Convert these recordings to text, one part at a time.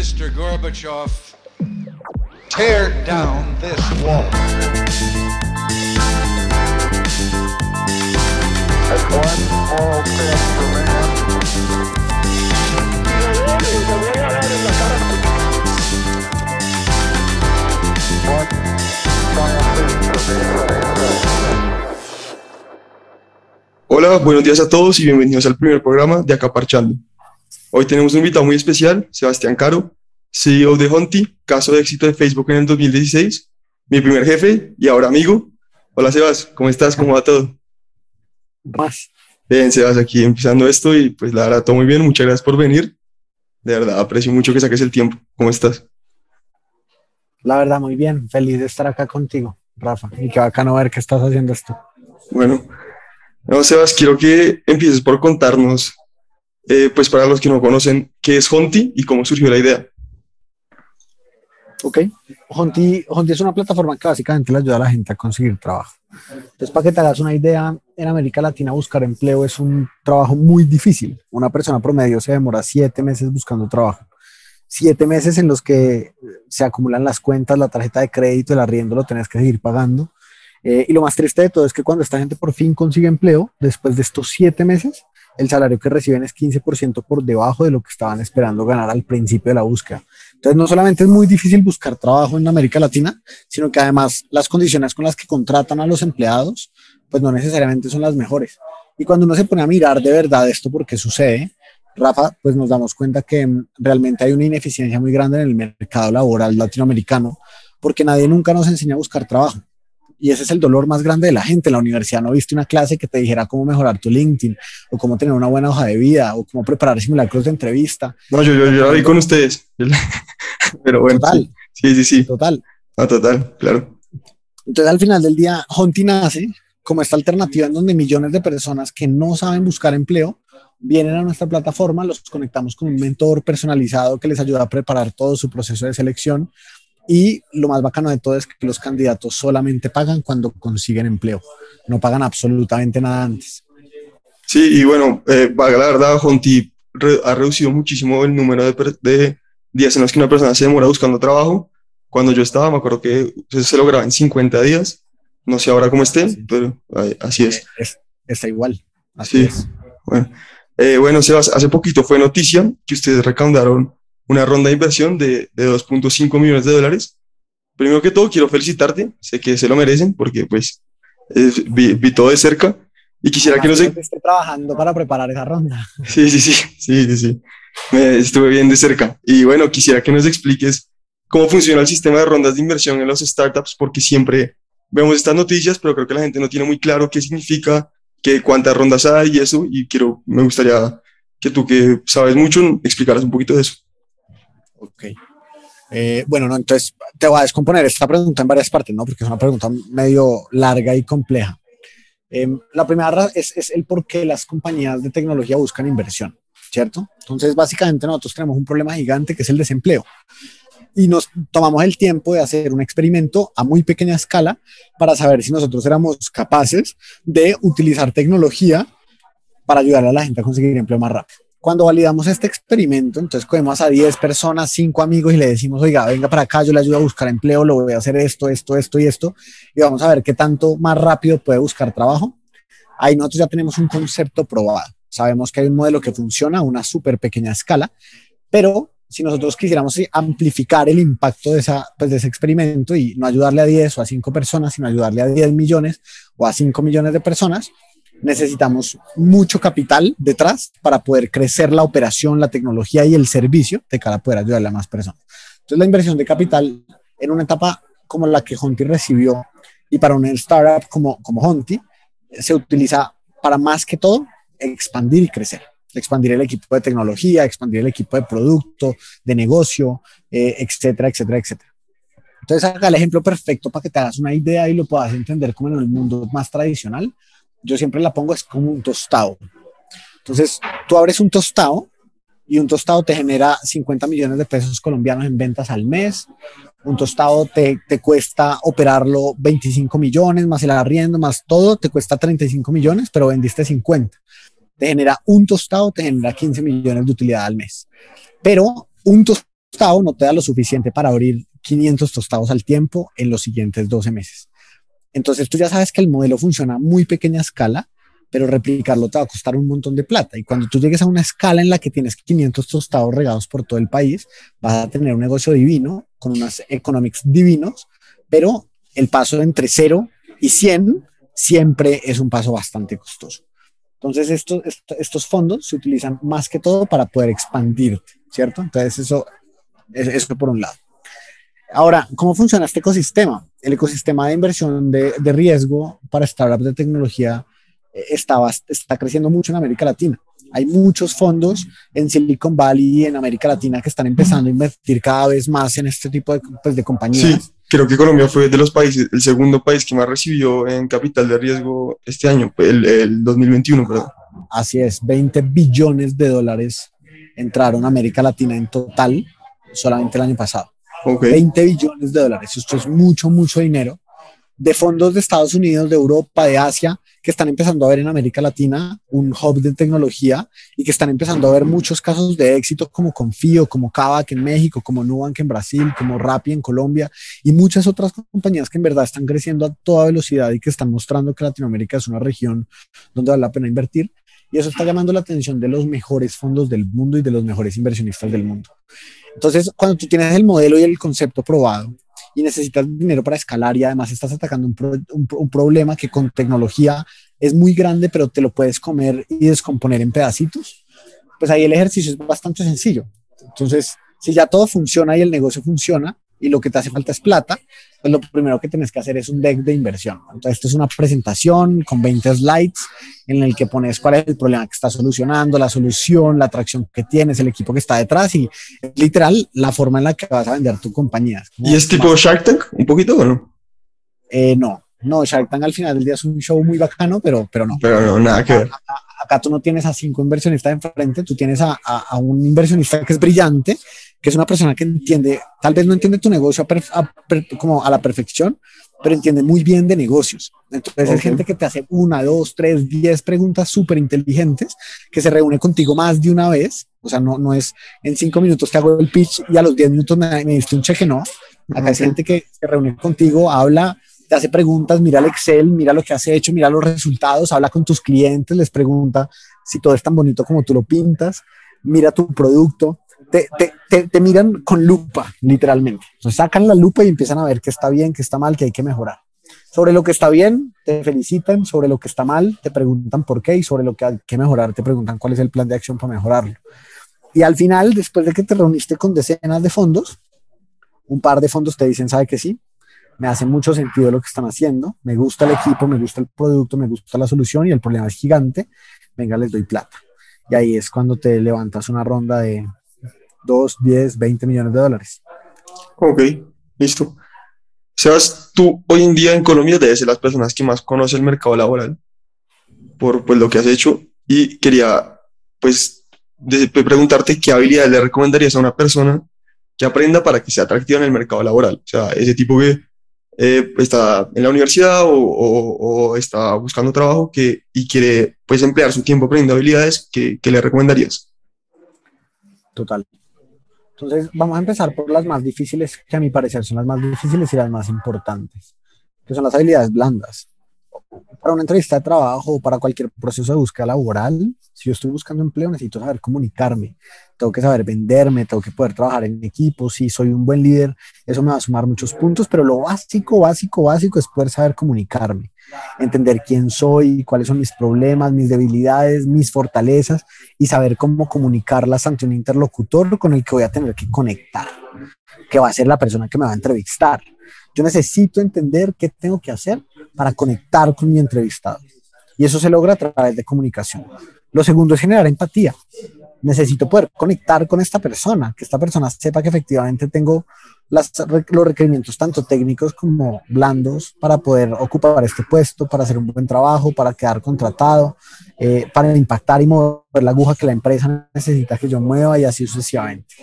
Mr. Gorbachev, tear down this wall. Hola, buenos días a todos y bienvenidos al primer programa de Acá Parchando. Hoy tenemos un invitado muy especial, Sebastián Caro, CEO de Honti, caso de éxito de Facebook en el 2016, mi primer jefe y ahora amigo. Hola Sebas, ¿cómo estás? ¿Cómo va todo? Más. Bien, Sebas, aquí empezando esto y pues la verdad todo muy bien, muchas gracias por venir. De verdad, aprecio mucho que saques el tiempo. ¿Cómo estás? La verdad, muy bien. Feliz de estar acá contigo, Rafa. Y qué bacano ver que estás haciendo esto. Bueno, no, Sebas, quiero que empieces por contarnos, eh, pues para los que no conocen, qué es Honti y cómo surgió la idea. Ok. Honti, es una plataforma que básicamente le ayuda a la gente a conseguir trabajo. Entonces, para que te hagas una idea, en América Latina buscar empleo es un trabajo muy difícil. Una persona promedio se demora siete meses buscando trabajo. Siete meses en los que se acumulan las cuentas, la tarjeta de crédito, el arriendo lo tenés que seguir pagando. Eh, y lo más triste de todo es que cuando esta gente por fin consigue empleo, después de estos siete meses, el salario que reciben es 15% por debajo de lo que estaban esperando ganar al principio de la búsqueda. Entonces, no solamente es muy difícil buscar trabajo en América Latina, sino que además las condiciones con las que contratan a los empleados, pues no necesariamente son las mejores. Y cuando uno se pone a mirar de verdad esto, por qué sucede, Rafa, pues nos damos cuenta que mm, realmente hay una ineficiencia muy grande en el mercado laboral latinoamericano, porque nadie nunca nos enseña a buscar trabajo. Y ese es el dolor más grande de la gente. En la universidad no viste una clase que te dijera cómo mejorar tu LinkedIn, o cómo tener una buena hoja de vida, o cómo preparar simulacros de entrevista. No, yo, yo, yo la vi con ustedes. Pero bueno, Total. sí, sí, sí. Total. No, total, claro. Entonces, al final del día, Honti nace como esta alternativa en donde millones de personas que no saben buscar empleo vienen a nuestra plataforma, los conectamos con un mentor personalizado que les ayuda a preparar todo su proceso de selección. Y lo más bacano de todo es que los candidatos solamente pagan cuando consiguen empleo, no pagan absolutamente nada antes. Sí, y bueno, eh, la verdad, Honti re- ha reducido muchísimo el número de, de días en los que una persona se demora buscando trabajo. Cuando yo estaba, me acuerdo que se, se lograba en 50 días. No sé ahora cómo esté, Sí. pero eh, así es. Es- está igual. Así Sí. es. Bueno, Eh, bueno, Sebas, hace poquito fue noticia que ustedes recaudaron una ronda de inversión de, de 2.5 millones de dólares. Primero que todo, quiero felicitarte. Sé que se lo merecen porque pues eh, vi, vi todo de cerca y quisiera que nos... Imagínate, Estoy trabajando para preparar esa ronda. Sí, sí, sí, sí, sí, sí. Me estuve bien de cerca. Y bueno, quisiera que nos expliques cómo funciona el sistema de rondas de inversión en los startups, porque siempre vemos estas noticias, pero creo que la gente no tiene muy claro qué significa, qué, cuántas rondas hay y eso. Y quiero, me gustaría que tú que sabes mucho, explicaras un poquito de eso. Ok. Eh, bueno, no, entonces te voy a descomponer esta pregunta en varias partes, ¿no? Porque es una pregunta medio larga y compleja. Em, la primera ra- es, es el por qué las compañías de tecnología buscan inversión, ¿cierto? Entonces, básicamente nosotros tenemos un problema gigante que es el desempleo. Y nos tomamos el tiempo de hacer un experimento a muy pequeña escala para saber si nosotros éramos capaces de utilizar tecnología para ayudar a la gente a conseguir empleo más rápido. Cuando validamos este experimento, entonces cogemos a 10 personas, 5 amigos y le decimos, oiga, venga para acá, yo le ayudo a buscar empleo, lo voy a hacer esto, esto, esto y esto, y vamos a ver qué tanto más rápido puede buscar trabajo. Ahí nosotros ya tenemos un concepto probado. Sabemos que hay un modelo que funciona a una súper pequeña escala, pero si nosotros quisiéramos amplificar el impacto de, esa, pues, de ese experimento y no ayudarle a 10 o a 5 personas, sino ayudarle a 10 millones o a 5 millones de personas, necesitamos mucho capital detrás para poder crecer la operación, la tecnología y el servicio de cara a poder ayudarle a más personas. Entonces, la inversión de capital en una etapa como la que Honti recibió y para una startup como, como Honti, se utiliza para más que todo expandir y crecer. Expandir el equipo de tecnología, expandir el equipo de producto, de negocio, eh, etcétera, etcétera, etcétera. Entonces, haga el ejemplo perfecto para que te hagas una idea y lo puedas entender como en el mundo más tradicional yo siempre la pongo es como un tostado. Entonces, tú abres un tostado y un tostado te genera 50 millones de pesos colombianos en ventas al mes. Un tostado te, te cuesta operarlo 25 millones, más el arriendo, más todo, te cuesta 35 millones, pero vendiste 50. Te genera un tostado, te genera 15 millones de utilidad al mes. Pero un tostado no te da lo suficiente para abrir 500 tostados al tiempo en los siguientes 12 meses. Entonces tú ya sabes que el modelo funciona a muy pequeña escala, pero replicarlo te va a costar un montón de plata. Y cuando tú llegues a una escala en la que tienes 500 tostados regados por todo el país, vas a tener un negocio divino, con unas economics divinos, pero el paso entre 0 y 100 siempre es un paso bastante costoso. Entonces, estos, fondos se utilizan más que todo para poder expandirte, ¿cierto? Entonces, eso, eso por un lado. Ahora, ¿cómo funciona este ecosistema? El ecosistema de inversión de, de riesgo para startups de tecnología eh, está, está creciendo mucho en América Latina. Hay muchos fondos en Silicon Valley y en América Latina que están empezando a invertir cada vez más en este tipo de, pues, de compañías. Sí, creo que Colombia fue de los países, el segundo país que más recibió en capital de riesgo este año, el, el 2021, perdón. Así es, 20 billones de dólares entraron a América Latina en total solamente el año pasado. 20 billones de dólares. Esto es mucho, mucho dinero de fondos de Estados Unidos, de Europa, de Asia, que están empezando a ver en América Latina un hub de tecnología y que están empezando a ver muchos casos de éxito como Confío, como Kavak en México, como Nubank en Brasil, como Rappi en Colombia y muchas otras compañías que en verdad están creciendo a toda velocidad y que están mostrando que Latinoamérica es una región donde vale la pena invertir. Y eso está llamando la atención de los mejores fondos del mundo y de los mejores inversionistas del mundo. Entonces, cuando tú tienes el modelo y el concepto probado, y necesitas dinero para escalar y además estás atacando un, problema que con tecnología es muy grande, pero te lo puedes comer y descomponer en pedacitos, pues ahí el ejercicio es bastante sencillo. Entonces, si ya todo funciona y el negocio funciona, y lo que te hace falta es plata, pues lo primero que tienes que hacer es un deck de inversión. Entonces, esto es una presentación con 20 slides en el que pones cuál es el problema que estás solucionando, la solución, la atracción que tienes, el equipo que está detrás y literal la forma en la que vas a vender tu compañía. ¿Y es tipo Shark Tank un poquito o no? Eh, no, no, Shark Tank al final del día es un show muy bacano, pero, pero no. Pero no, nada que ver. Acá, tú no tienes a cinco inversionistas enfrente, tú tienes a, a un inversionista que es brillante que es una persona que entiende, tal vez no entiende tu negocio a como a la perfección, pero entiende muy bien de negocios. Entonces es gente que te hace una, dos, tres, diez preguntas súper inteligentes, que se reúne contigo más de una vez. O sea, no, no es en cinco minutos te hago el pitch y a los diez minutos me, me diste un cheque, no. Acá es gente que se reúne contigo, habla, te hace preguntas, mira el Excel, mira lo que has hecho, mira los resultados, habla con tus clientes, les pregunta si todo es tan bonito como tú lo pintas, mira tu producto te, te, te, miran con lupa, literalmente. Sacan la lupa y empiezan a ver qué está bien, qué está mal, qué hay que mejorar. Sobre lo que está bien, te felicitan. Sobre lo que está mal, te preguntan por qué. Y sobre lo que hay que mejorar, te preguntan cuál es el plan de acción para mejorarlo. Y al final, después de que te reuniste con decenas de fondos, un par de fondos te dicen, ¿sabe que sí? Me hace mucho sentido lo que están haciendo. Me gusta el equipo, me gusta el producto, me gusta la solución y el problema es gigante. Venga, les doy plata. Y ahí es cuando te levantas una ronda de 2, 10, 20 millones de dólares. Ok, listo. Sebas, tú hoy en día en Colombia debes ser las personas que más conoce el mercado laboral por pues, lo que has hecho y quería pues preguntarte qué habilidades le recomendarías a una persona que aprenda para que sea atractiva en el mercado laboral. O sea, ese tipo que eh, está en la universidad o, está buscando trabajo que, y quiere pues emplear su tiempo aprendiendo habilidades, ¿qué, qué le recomendarías? Total. Entonces, vamos a empezar por las más difíciles, que a mi parecer son las más difíciles y las más importantes, que son las habilidades blandas. Para una entrevista de trabajo o para cualquier proceso de búsqueda laboral, si yo estoy buscando empleo, necesito saber comunicarme, tengo que saber venderme, tengo que poder trabajar en equipo, si soy un buen líder, eso me va a sumar muchos puntos, pero lo básico, básico, básico es poder saber comunicarme entender quién soy, cuáles son mis problemas, mis debilidades, mis fortalezas y saber cómo comunicarlas ante un interlocutor con el que voy a tener que conectar, que va a ser la persona que me va a entrevistar. Yo necesito entender qué tengo que hacer para conectar con mi entrevistado. Y eso se logra a través de comunicación. Lo segundo es generar empatía necesito poder conectar con esta persona, que esta persona sepa que efectivamente tengo los requerimientos tanto técnicos como blandos para poder ocupar este puesto, para hacer un buen trabajo, para quedar contratado, eh, para impactar y mover la aguja que la empresa necesita que yo mueva y así sucesivamente.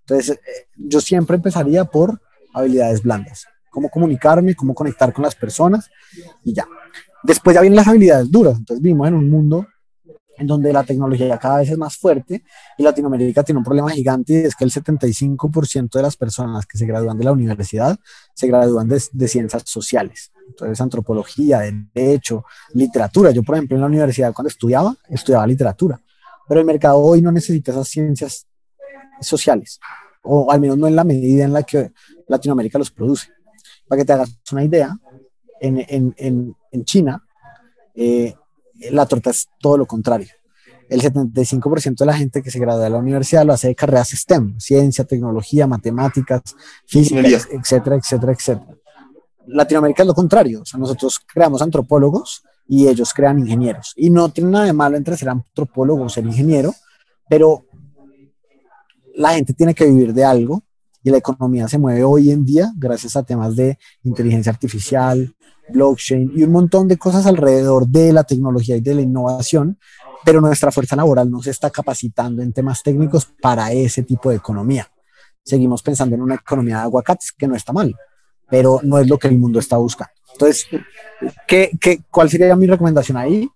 Entonces, eh, yo siempre empezaría por habilidades blandas, cómo comunicarme, cómo conectar con las personas y ya. Después ya vienen las habilidades duras. Entonces vivimos en un mundo en donde la tecnología cada vez es más fuerte y Latinoamérica tiene un problema gigante y es que el 75% de las personas que se gradúan de la universidad se gradúan de, de, ciencias sociales. Entonces, antropología, derecho, literatura. Yo, por ejemplo, en la universidad cuando estudiaba, estudiaba literatura, pero el mercado hoy no necesita esas ciencias sociales, o al menos no en la medida en la que Latinoamérica los produce. Para que te hagas una idea, en, en, en, en China, eh, la torta es todo lo contrario. El 75% de la gente que se gradúa de la universidad lo hace de carreras STEM, ciencia, tecnología, matemáticas, física, etcétera, etcétera, etcétera. Latinoamérica es lo contrario. O sea, nosotros creamos antropólogos y ellos crean ingenieros. Y no tiene nada de malo entre ser antropólogo o ser ingeniero, pero la gente tiene que vivir de algo y la economía se mueve hoy en día gracias a temas de inteligencia artificial, blockchain y un montón de cosas alrededor de la tecnología y de la innovación, pero nuestra fuerza laboral no se está capacitando en temas técnicos para ese tipo de economía. Seguimos pensando en una economía de aguacates, que no está mal, pero no es lo que el mundo está buscando. Entonces, ¿qué, qué, cuál sería mi recomendación ahí?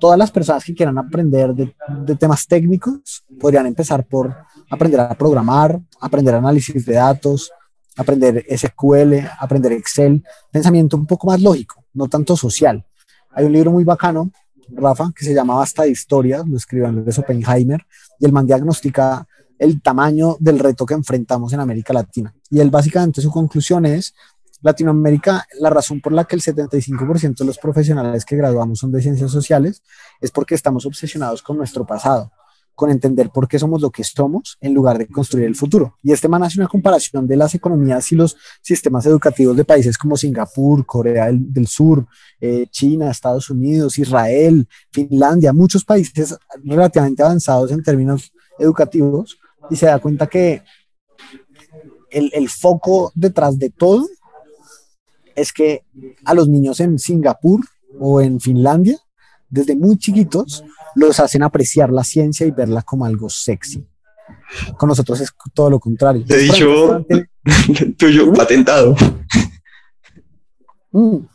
Todas las personas que quieran aprender de, de temas técnicos podrían empezar por aprender a programar, aprender análisis de datos, aprender SQL, aprender Excel, pensamiento un poco más lógico, no tanto social. Hay un libro muy bacano, Rafa, que se llama Basta de Historias, lo escribió Andrés Oppenheimer, y el man diagnostica el tamaño del reto que enfrentamos en América Latina. Y él básicamente su conclusión es, Latinoamérica, la razón por la que el 75% de los profesionales que graduamos son de ciencias sociales es porque estamos obsesionados con nuestro pasado con entender por qué somos lo que somos en lugar de construir el futuro. Y este man hace una comparación de las economías y los sistemas educativos de países como Singapur, Corea del, Sur, eh, China, Estados Unidos, Israel, Finlandia, muchos países relativamente avanzados en términos educativos, y se da cuenta que el, el foco detrás de todo es que a los niños en Singapur o en Finlandia, desde muy chiquitos, los hacen apreciar la ciencia y verla como algo sexy. Con nosotros es todo lo contrario. Te he dicho tuyo patentado. Mm,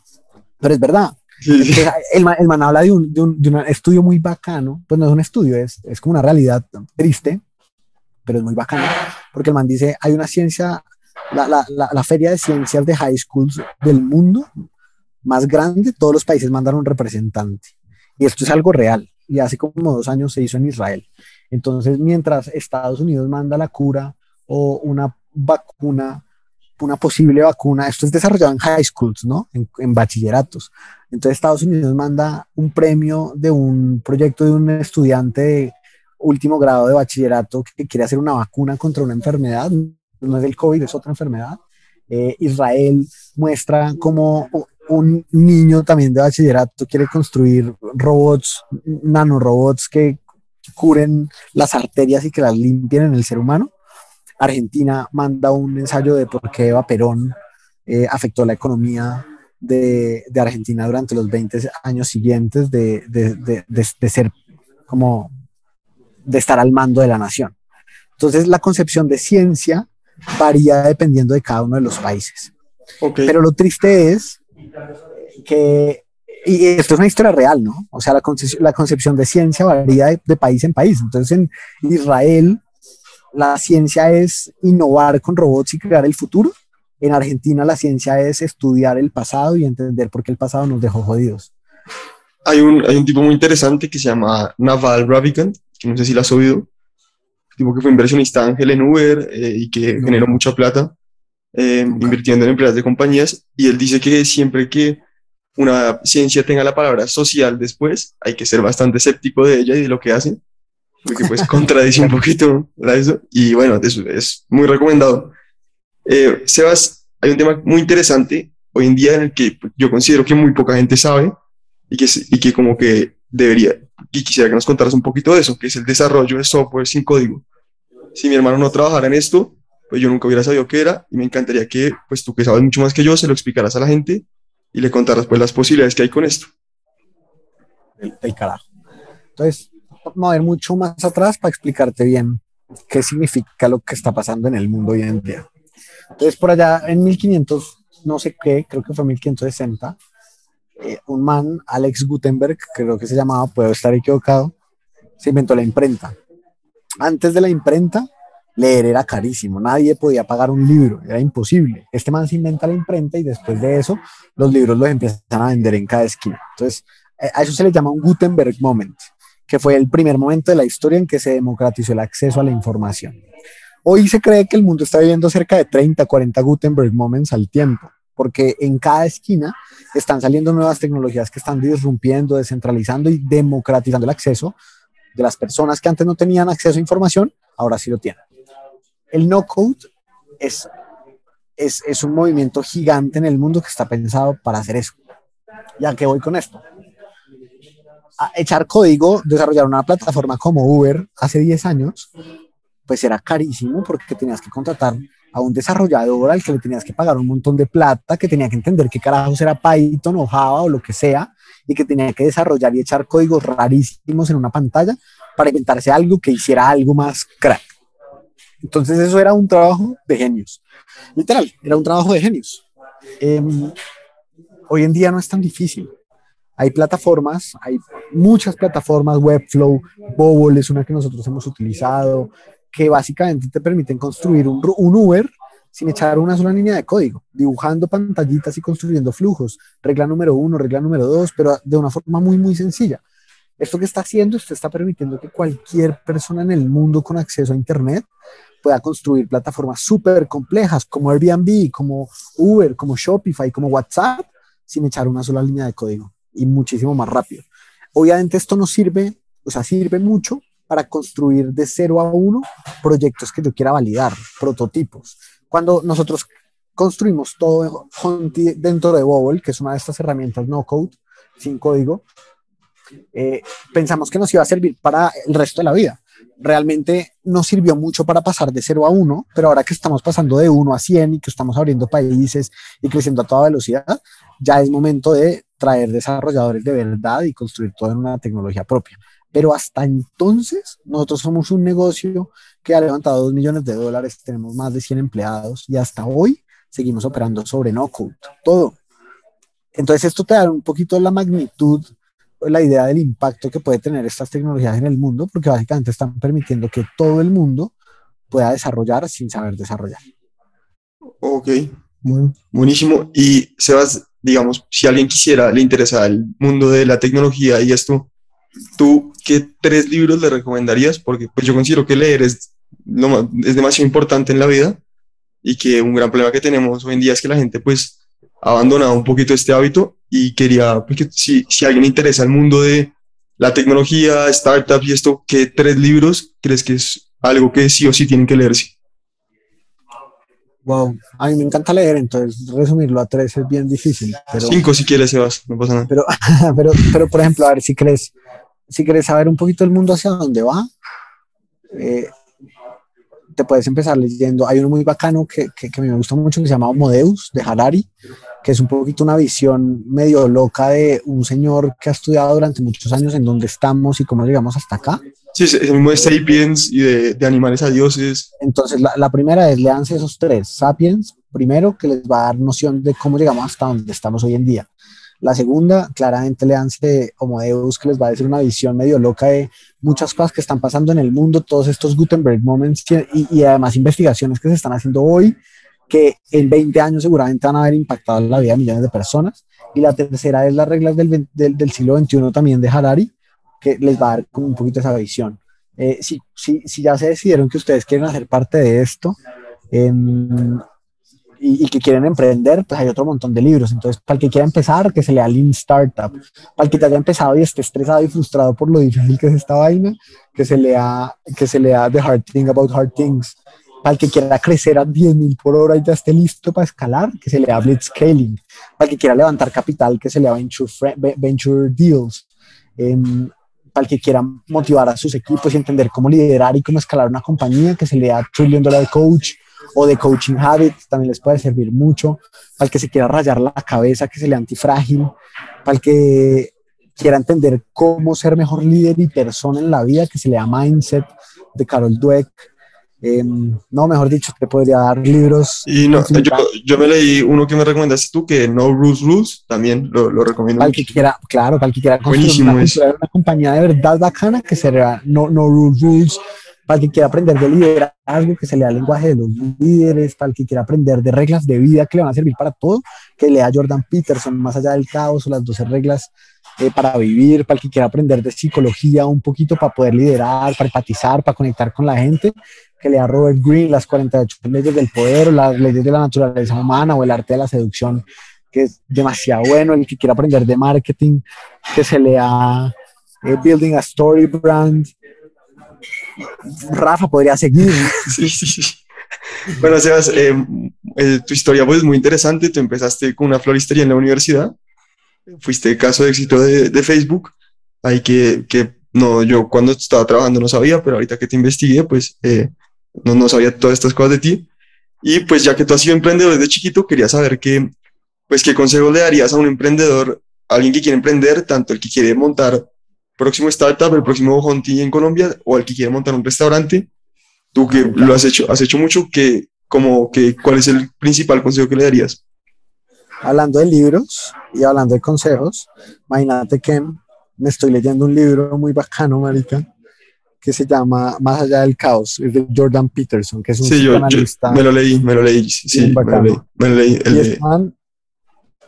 pero es verdad. El, el, man habla de un, de, un, de un, estudio muy bacano, pues no es un estudio, es, es como una realidad triste, pero es muy bacano, porque el man dice, hay una ciencia, la, la, la, la feria de ciencias de high schools del mundo más grande, todos los países mandan un representante. Y esto es algo real y hace como dos años se hizo en Israel. Entonces, mientras Estados Unidos manda la cura o una vacuna, una posible vacuna, esto es desarrollado en high schools, ¿no? En, bachilleratos. Entonces, Estados Unidos manda un premio de un proyecto de un estudiante de último grado de bachillerato que quiere hacer una vacuna contra una enfermedad, no es el COVID, es otra enfermedad. Eh, Israel muestra cómo un niño también de bachillerato quiere construir robots, nanorobots que curen las arterias y que las limpien en el ser humano. Argentina manda un ensayo de por qué Eva Perón eh, afectó la economía de, de, Argentina durante los 20 años siguientes de, de, de, ser como de estar al mando de la nación. Entonces la concepción de ciencia varía dependiendo de cada uno de los países. Okay. Pero lo triste es que, y esto es una historia real, ¿no? O sea, la, concepción, la concepción de ciencia varía de, de, país en país. Entonces, en Israel, la ciencia es innovar con robots y crear el futuro. En Argentina, la ciencia es estudiar el pasado y entender por qué el pasado nos dejó jodidos. Hay un, hay un tipo muy interesante que se llama Naval Ravikant, que no sé si lo has oído, tipo que fue inversionista ángel en Uber eh, y que no. generó mucha plata eh, invirtiendo en empresas de compañías, y él dice que siempre que una ciencia tenga la palabra social después, hay que ser bastante escéptico de ella y de lo que hace, porque pues contradice un poquito eso, y bueno, eso es muy recomendado. Eh, Sebas, hay un tema muy interesante hoy en día en el que yo considero que muy poca gente sabe y que, y que como que debería, y quisiera que nos contaras un poquito de eso, que es el desarrollo de software sin código. Si mi hermano no trabajara en esto, pues yo nunca hubiera sabido qué era y me encantaría que, pues tú que sabes mucho más que yo, se lo explicaras a la gente y le contaras pues las posibilidades que hay con esto. El, el carajo. Entonces, vamos a mucho más atrás para explicarte bien qué significa lo que está pasando en el mundo hoy en día. Entonces, por allá en 1500, no sé qué, creo que fue 1560, eh, un man, Alex Gutenberg, creo que se llamaba, puedo estar equivocado, se inventó la imprenta. Antes de la imprenta, leer era carísimo, nadie podía pagar un libro, era imposible. Este man se inventa la imprenta y después de eso los libros los empiezan a vender en cada esquina. Entonces, eh, a eso se le llama un Gutenberg Moment, que fue el primer momento de la historia en que se democratizó el acceso a la información. Hoy se cree que el mundo está viviendo cerca de 30, 40 Gutenberg Moments al tiempo, porque en cada esquina están saliendo nuevas tecnologías que están disrumpiendo, descentralizando y democratizando el acceso de las personas que antes no tenían acceso a información, ahora sí lo tienen. El no code es, es, es un movimiento gigante en el mundo que está pensado para hacer eso. Ya que voy con esto. A echar código, desarrollar una plataforma como Uber hace 10 años, pues era carísimo porque tenías que contratar a un desarrollador al que le tenías que pagar un montón de plata, que tenía que entender qué carajos era Python o Java o lo que sea, y que tenía que desarrollar y echar códigos rarísimos en una pantalla para inventarse algo que hiciera algo más crack. Entonces eso era un trabajo de genios. Literal, era un trabajo de genios. Em, hoy en día no es tan difícil. Hay plataformas, hay muchas plataformas, Webflow, Bobble es una que nosotros hemos utilizado, que básicamente te permiten construir un Uber sin echar una sola línea de código, dibujando pantallitas y construyendo flujos. Regla número uno, regla número dos, pero de una forma muy, muy sencilla. Esto que está haciendo, esto está permitiendo que cualquier persona en el mundo con acceso a Internet pueda construir plataformas súper complejas como Airbnb, como Uber, como Shopify, como WhatsApp, sin echar una sola línea de código y muchísimo más rápido. Obviamente esto nos sirve, o sea, sirve mucho para construir de cero a uno proyectos que yo quiera validar, prototipos. Cuando nosotros construimos todo dentro de Bobble, que es una de estas herramientas no code, sin código, eh, pensamos que nos iba a servir para el resto de la vida realmente nos sirvió mucho para pasar de 0 a 1, pero ahora que estamos pasando de 1 a 100 y que estamos abriendo países y creciendo a toda velocidad, ya es momento de traer desarrolladores de verdad y construir toda una tecnología propia. Pero hasta entonces, nosotros somos un negocio que ha levantado 2 millones de dólares, tenemos más de 100 empleados y hasta hoy seguimos operando sobre no code, todo. Entonces esto te da un poquito la magnitud la idea del impacto que puede tener estas tecnologías en el mundo, porque básicamente están permitiendo que todo el mundo pueda desarrollar sin saber desarrollar. Ok, bueno, buenísimo. Y Sebas, digamos, si alguien quisiera, le interesa el mundo de la tecnología y esto, ¿tú qué tres libros le recomendarías? Porque pues yo considero que leer es, lo es demasiado importante en la vida y que un gran problema que tenemos hoy en día es que la gente pues abandonado un poquito este hábito y quería, porque si, si alguien interesa el mundo de la tecnología, startups y esto, ¿qué tres libros crees que es algo que sí o sí tienen que leerse? Wow, a mí me encanta leer, entonces resumirlo a tres es bien difícil. Pero, Cinco si quieres, Sebas, no pasa nada. Pero, pero, pero, por ejemplo, a ver, si crees, si quieres saber un poquito el mundo hacia dónde va, eh, te puedes empezar leyendo. Hay uno muy bacano que, que, que, me gusta mucho que se llama Homodeus de Harari, que es un poquito una visión medio loca de un señor que ha estudiado durante muchos años en dónde estamos y cómo llegamos hasta acá. Sí, es el mismo de Sapiens y de, de animales a dioses. Entonces, la, la, primera es, leanse esos tres. Sapiens, primero, que les va a dar noción de cómo llegamos hasta donde estamos hoy en día. La segunda, claramente leanse Homo Deus, que les va a decir una visión medio loca de muchas cosas que están pasando en el mundo, todos estos Gutenberg Moments y, y además investigaciones que se están haciendo hoy que en 20 años seguramente van a haber impactado la vida de millones de personas. Y la tercera es las reglas del, del, del siglo XXI también de Harari, que les va a dar como un poquito esa visión. Eh, si, si, si, ya se decidieron que ustedes quieren hacer parte de esto eh, y, y, que quieren emprender, pues hay otro montón de libros. Entonces, para el que quiera empezar, que se lea Lean Startup. Para el que te haya empezado y esté estresado y frustrado por lo difícil que es esta vaina, que se lea, que se lea The Hard Thing About Hard Things para el que quiera crecer a 10.000 por hora y ya esté listo para escalar, que se le lea Blitzscaling, para el que quiera levantar capital, que se lea Venture, venture Deals, eh, para el que quiera motivar a sus equipos y entender cómo liderar y cómo escalar una compañía, que se lea Trillion Dollar Coach o de Coaching Habits, también les puede servir mucho, para el que se quiera rayar la cabeza, que se lea Antifrágil, para el que quiera entender cómo ser mejor líder y persona en la vida, que se lea Mindset de Carol Dweck, Em, no, mejor dicho, te podría dar libros. Y no, yo, yo, me leí uno que me recomendaste tú, que No Rules Rules, también lo, lo recomiendo. Para que quiera, claro, para que quiera construir una, una, compañía de verdad bacana, que será No, no Rules Rules, para el que quiera aprender de liderazgo, que se lea el lenguaje de los líderes, para el que quiera aprender de reglas de vida que le van a servir para todo, que lea Jordan Peterson, más allá del caos o las 12 reglas eh, para vivir, para el que quiera aprender de psicología un poquito para poder liderar, para empatizar, para conectar con la gente, que lea Robert Greene, las 48 leyes del poder o las leyes de la naturaleza humana o el arte de la seducción, que es demasiado bueno, el que quiera aprender de marketing, que se lea eh, Building a Story Brand. Rafa podría seguir. Sí, sí, sí. Bueno, Sebas, eh, tu historia pues, es muy interesante. Tú empezaste con una floristería en la universidad fuiste caso de éxito de, de Facebook, ahí que, que, no, yo cuando estaba trabajando no sabía, pero ahorita que te investigué, pues eh, no, no sabía todas estas cosas de ti. Y pues ya que tú has sido emprendedor desde chiquito, quería saber qué, pues, qué consejo le darías a un emprendedor, a alguien que quiere emprender, tanto el que quiere montar próximo startup, el próximo hunting en Colombia, o el que quiere montar un restaurante. Tú que lo has hecho, has hecho mucho, que, como que, ¿cuál es el principal consejo que le darías? Hablando de libros y hablando de consejos, imagínate que me estoy leyendo un libro muy bacano, marica, que se llama Más allá del caos, es de Jordan Peterson, que es un sí, psicoanalista. me lo leí, me lo leí, sí, me lo leí, me lo leí. El, de, este man,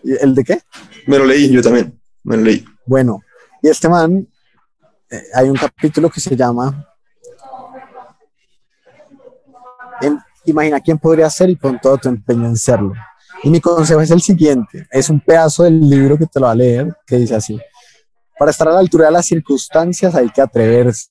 ¿El de qué? Me lo leí, yo también, me lo leí. Bueno, y este man, eh, hay un capítulo que se llama Imagina quién podría ser y pon todo tu empeño en serlo. Y mi consejo es el siguiente, es un pedazo del libro que te lo va a leer, que dice así, para estar a la altura de las circunstancias hay que atreverse.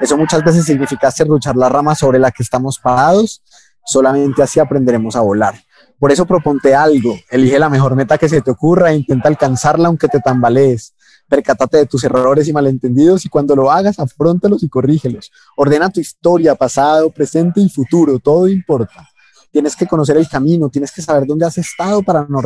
Eso muchas veces significa serruchar la rama sobre la que estamos parados, solamente así aprenderemos a volar. Por eso proponte algo, elige la mejor meta que se te ocurra e intenta alcanzarla aunque te tambalees. Percátate de tus errores y malentendidos y cuando lo hagas, afrontalos y corrígelos. Ordena tu historia, pasado, presente y futuro, todo importa tienes que conocer el camino, tienes que saber dónde has estado para no,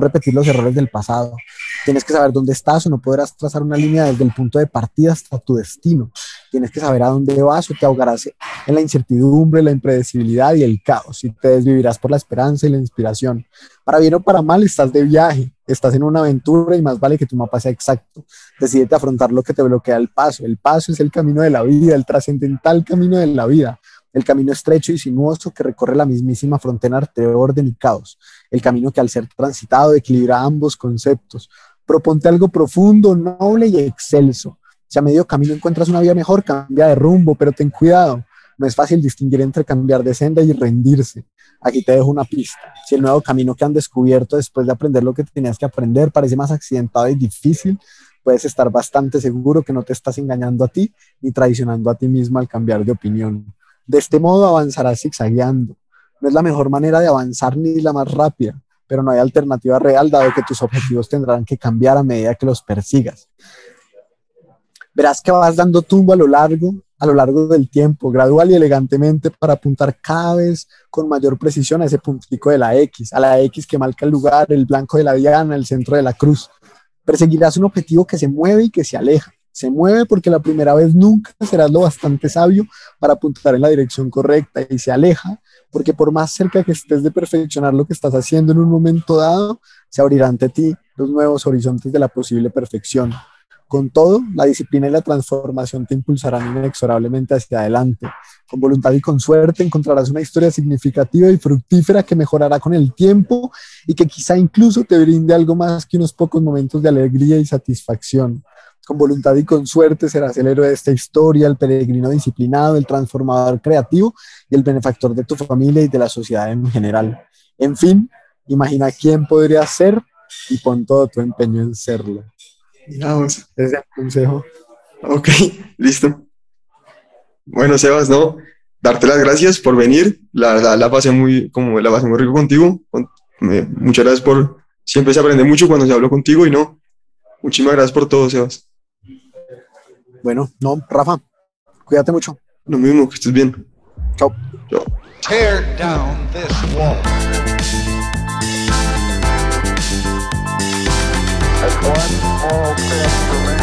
repetir los errores del pasado, tienes que saber dónde estás o no podrás trazar una línea desde el punto de partida hasta tu destino, tienes que saber a dónde vas o te ahogarás en la incertidumbre, la impredecibilidad y el caos y te desvivirás por la esperanza y la inspiración. Para bien o para mal estás de viaje, estás en una aventura y más vale que tu mapa sea exacto. Decídete afrontar lo que te bloquea el paso. El paso es el camino de la vida, el trascendental camino de la vida el camino estrecho y sinuoso que recorre la mismísima frontera entre orden y caos, el camino que al ser transitado equilibra ambos conceptos. Proponte algo profundo, noble y excelso. Si a medio camino encuentras una vía mejor, cambia de rumbo, pero ten cuidado. No es fácil distinguir entre cambiar de senda y rendirse. Aquí te dejo una pista. Si el nuevo camino que han descubierto después de aprender lo que tenías que aprender parece más accidentado y difícil, puedes estar bastante seguro que no te estás engañando a ti ni traicionando a ti mismo al cambiar de opinión. De este modo avanzarás zigzagueando. No es la mejor manera de avanzar ni la más rápida, pero no hay alternativa real dado que tus objetivos tendrán que cambiar a medida que los persigas. Verás que vas dando tumbo a lo largo, a lo largo del tiempo, gradual y elegantemente para apuntar cada vez con mayor precisión a ese puntico de la X, a la X que marca el lugar, el blanco de la diana, el centro de la cruz. Perseguirás un objetivo que se mueve y que se aleja se mueve porque la primera vez nunca serás lo bastante sabio para apuntar en la dirección correcta y se aleja porque por más cerca que estés de perfeccionar lo que estás haciendo en un momento dado, se abrirán ante ti los nuevos horizontes de la posible perfección. Con todo, la disciplina y la transformación te impulsarán inexorablemente hacia adelante. Con voluntad y con suerte encontrarás una historia significativa y fructífera que mejorará con el tiempo y que quizá incluso te brinde algo más que unos pocos momentos de alegría y satisfacción. Con voluntad y con suerte serás el héroe de esta historia, el peregrino disciplinado, el transformador creativo y el benefactor de tu familia y de la sociedad en general. En fin, imagina quién podría ser y pon todo tu empeño en serlo. Digamos. Ese es el consejo. Ok, listo. Bueno, Sebas, no, darte las gracias por venir. La verdad, la pasé muy, como la pasé muy rico contigo. Muchas gracias por, siempre se aprende mucho cuando se habla contigo y no, muchísimas gracias por todo, Sebas. Bueno, no, Rafa, cuídate mucho. Lo mismo, que estés bien. Chao. Chao. Tear down this wall. one small step